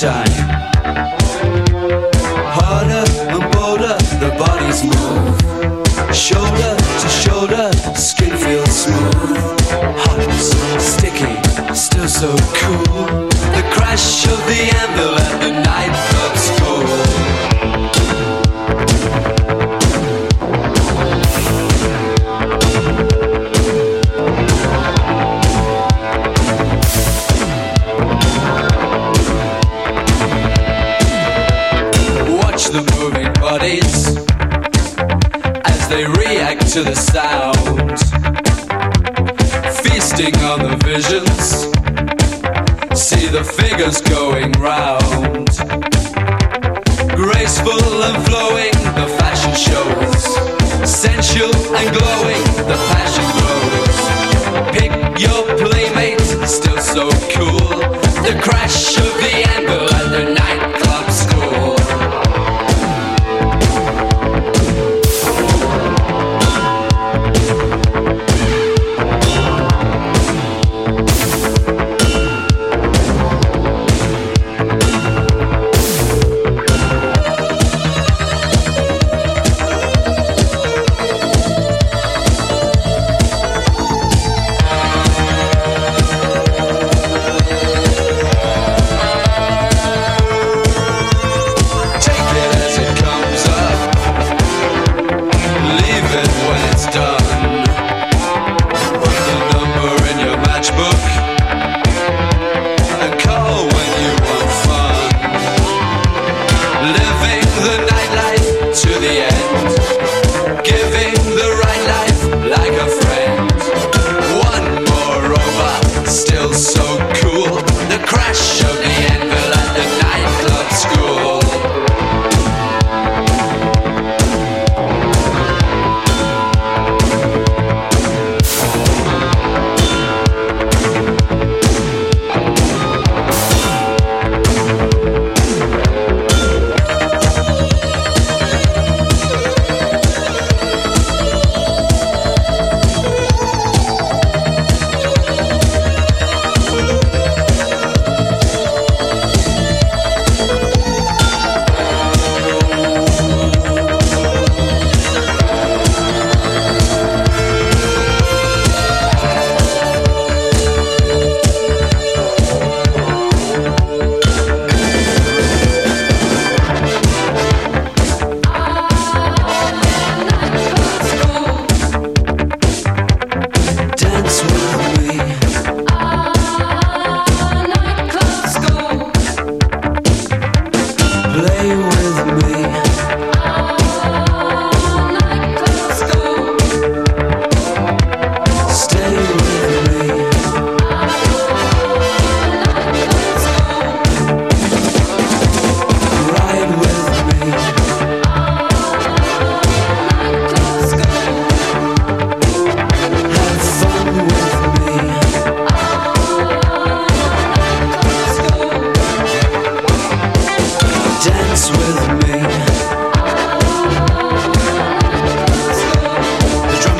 cracks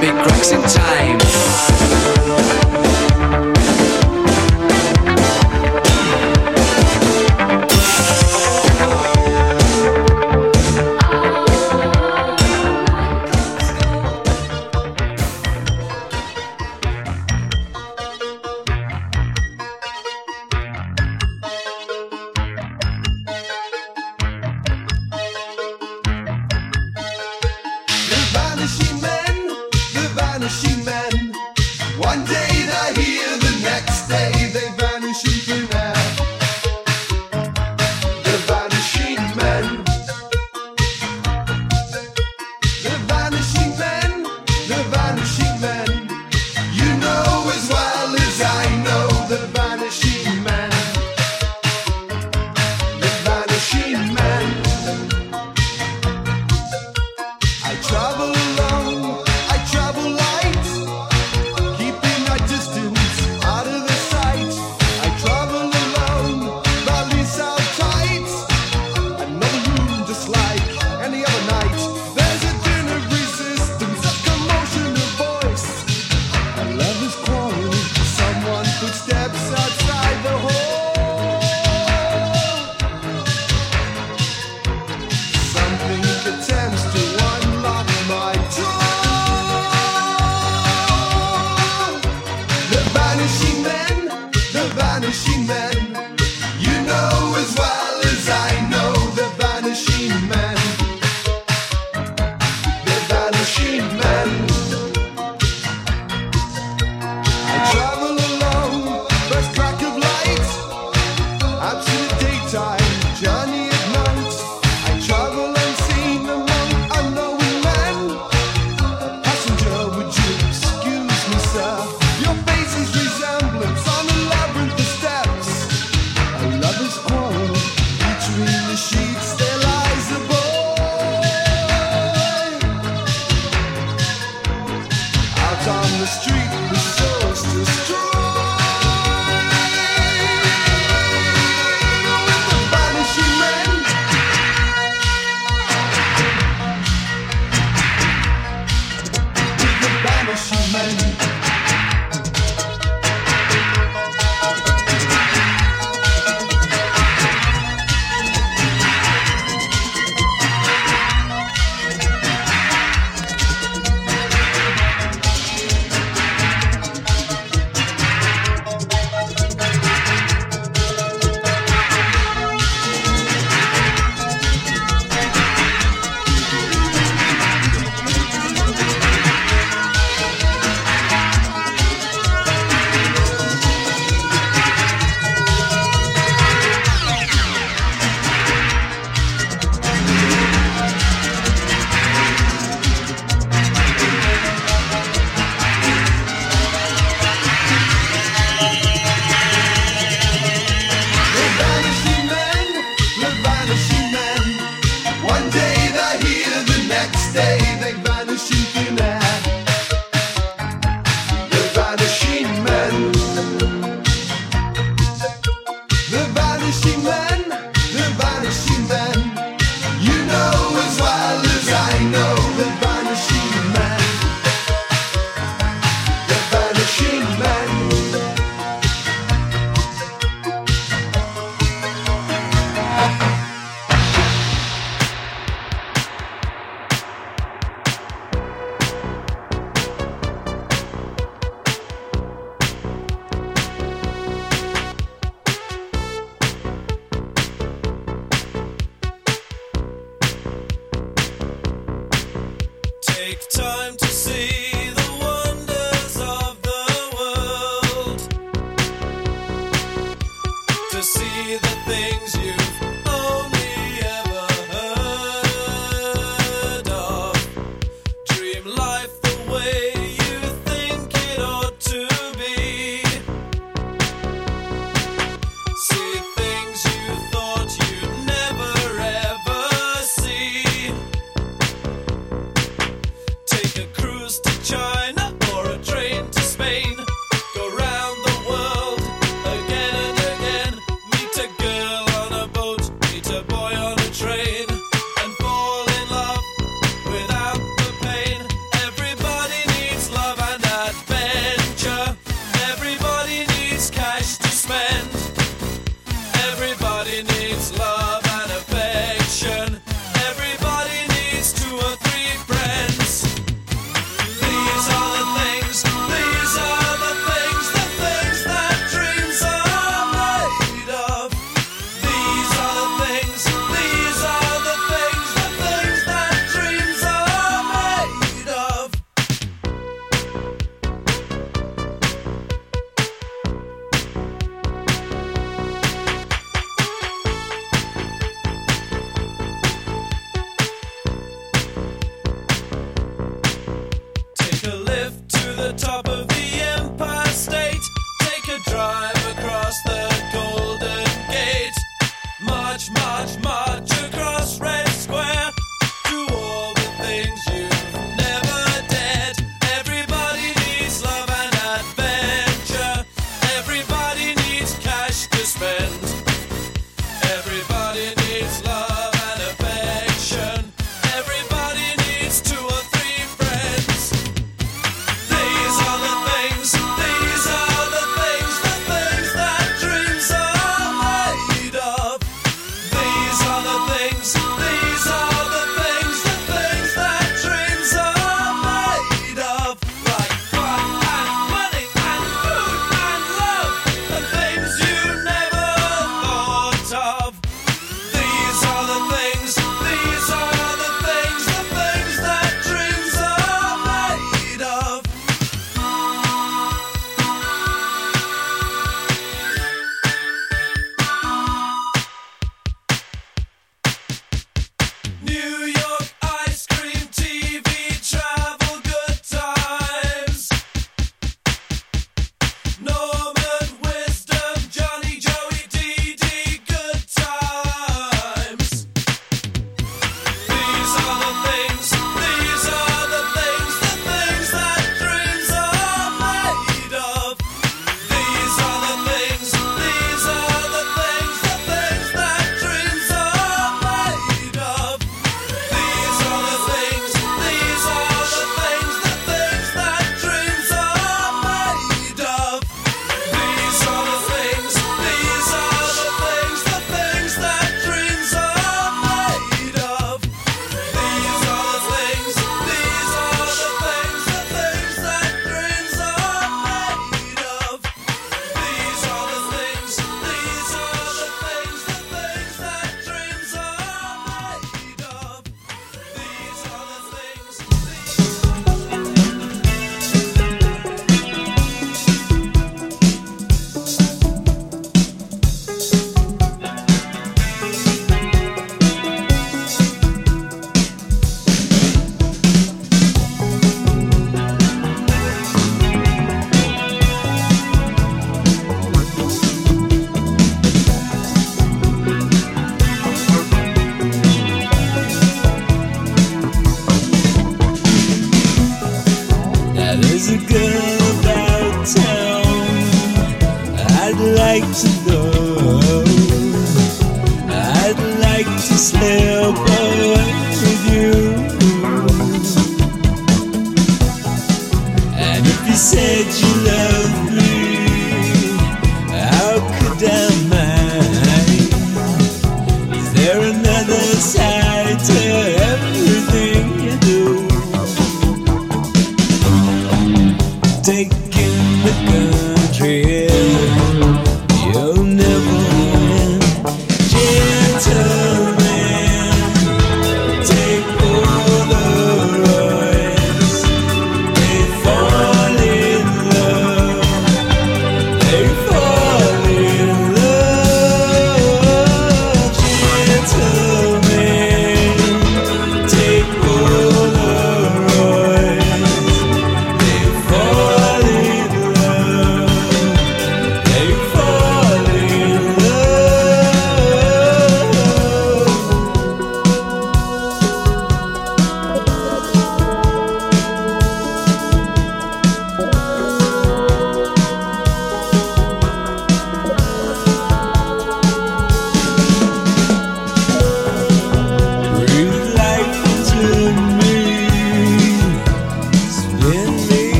Beat cracks in time.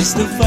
is the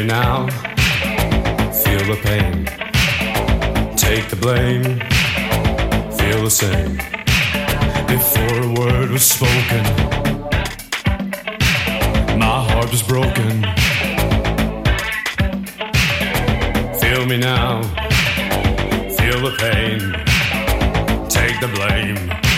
me now. Feel the pain. Take the blame. Feel the same. Before a word was spoken, my heart was broken. Feel me now. Feel the pain. Take the blame.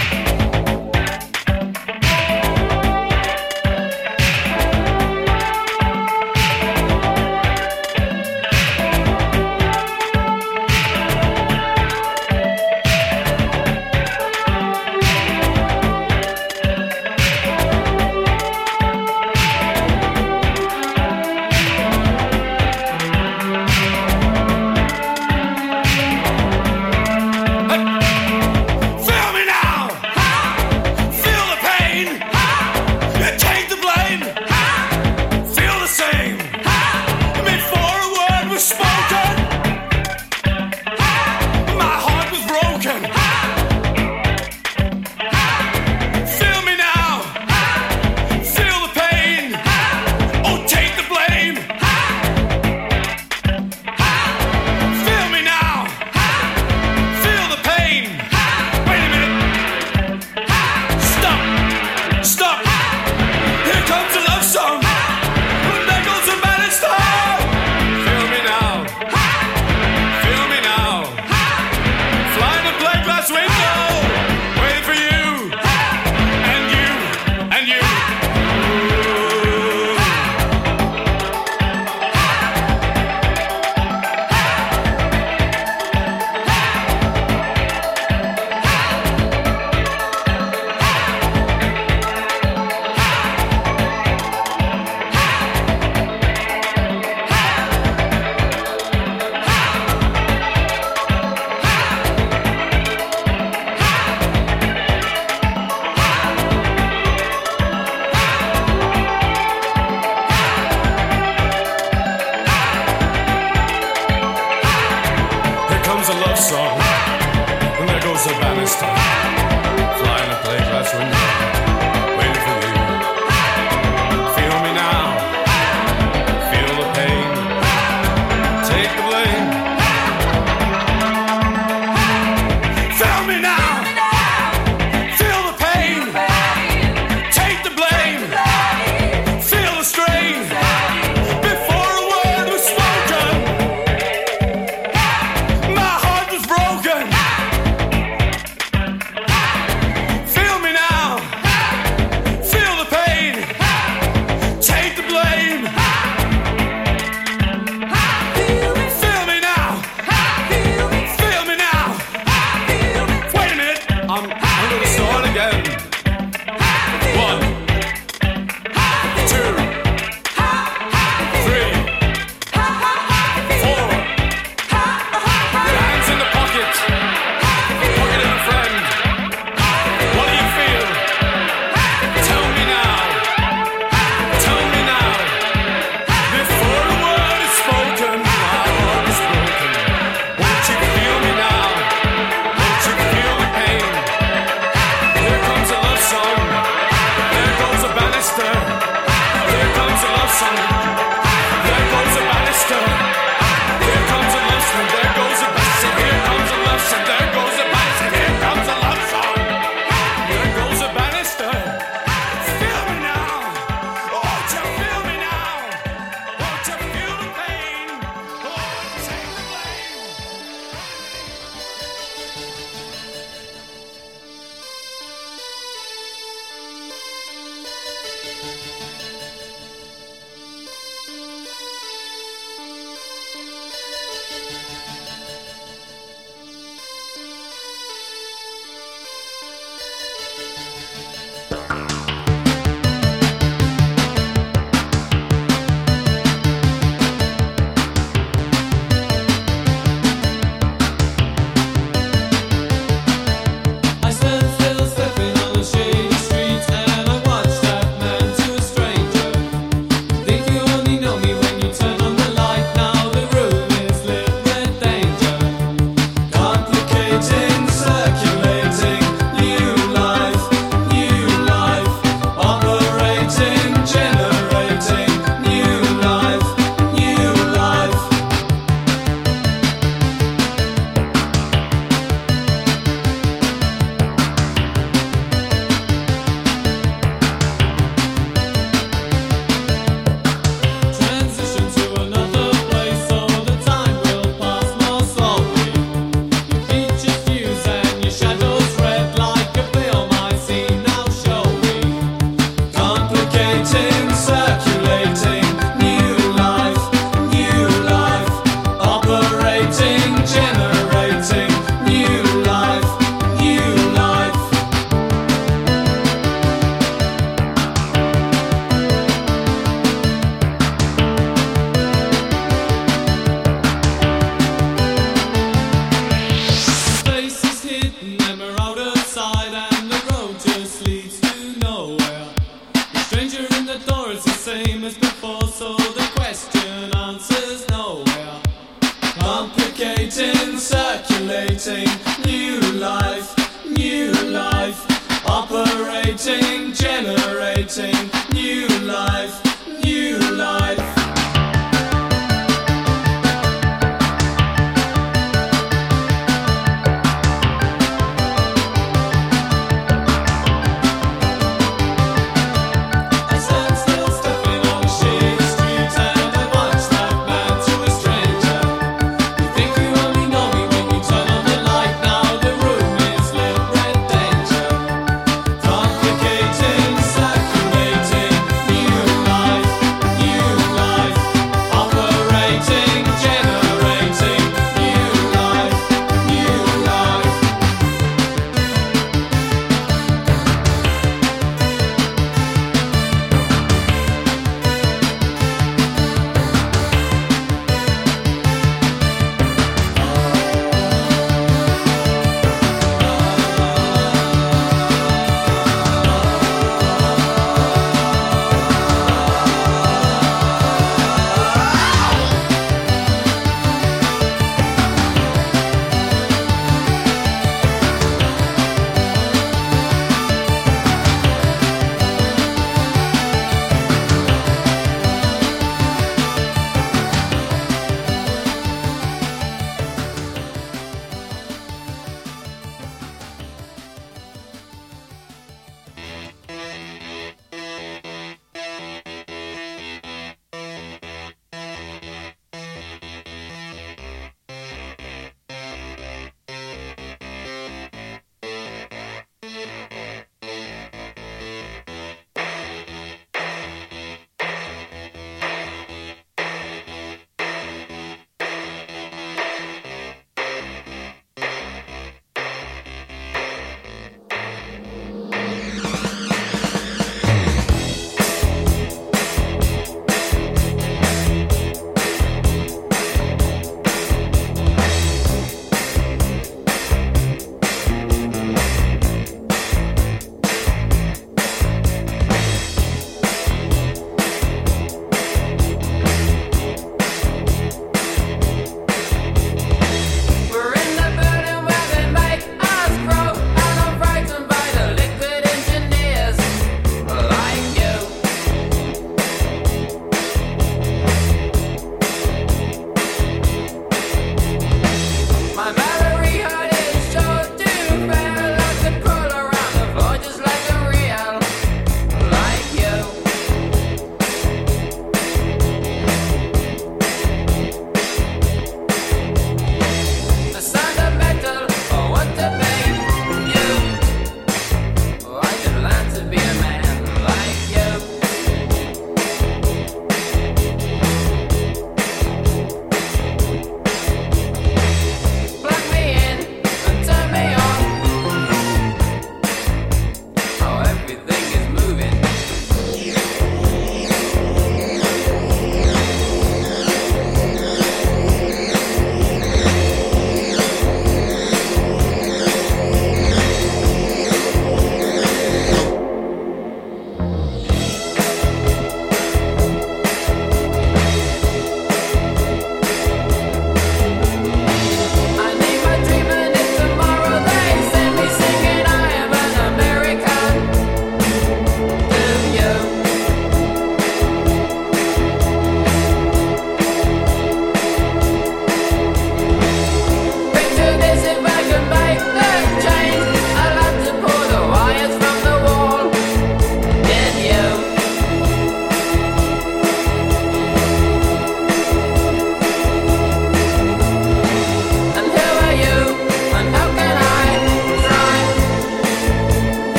circulating, circulating, new life, new life, operating, generating, new life.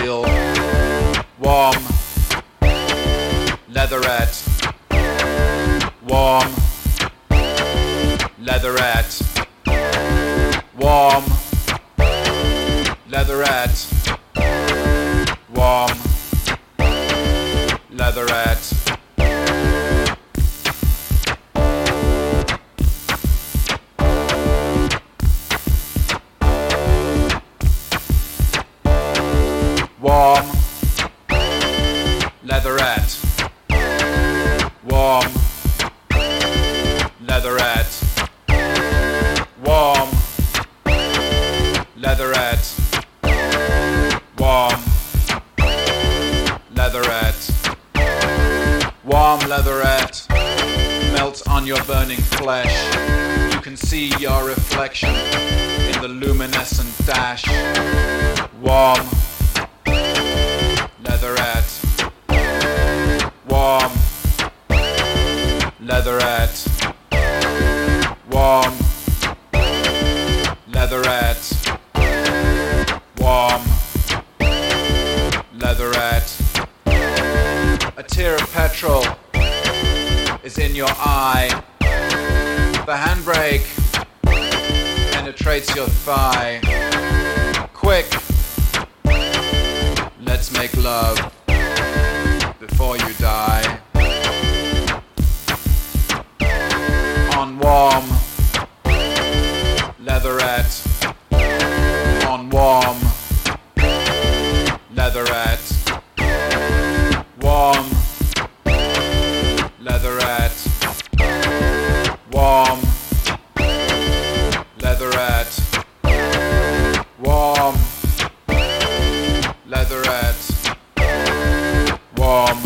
Wheel. Warm, leatherette. Warm, leatherette. Warm, leatherette. Warm, um,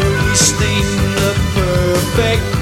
Wasting the perfect.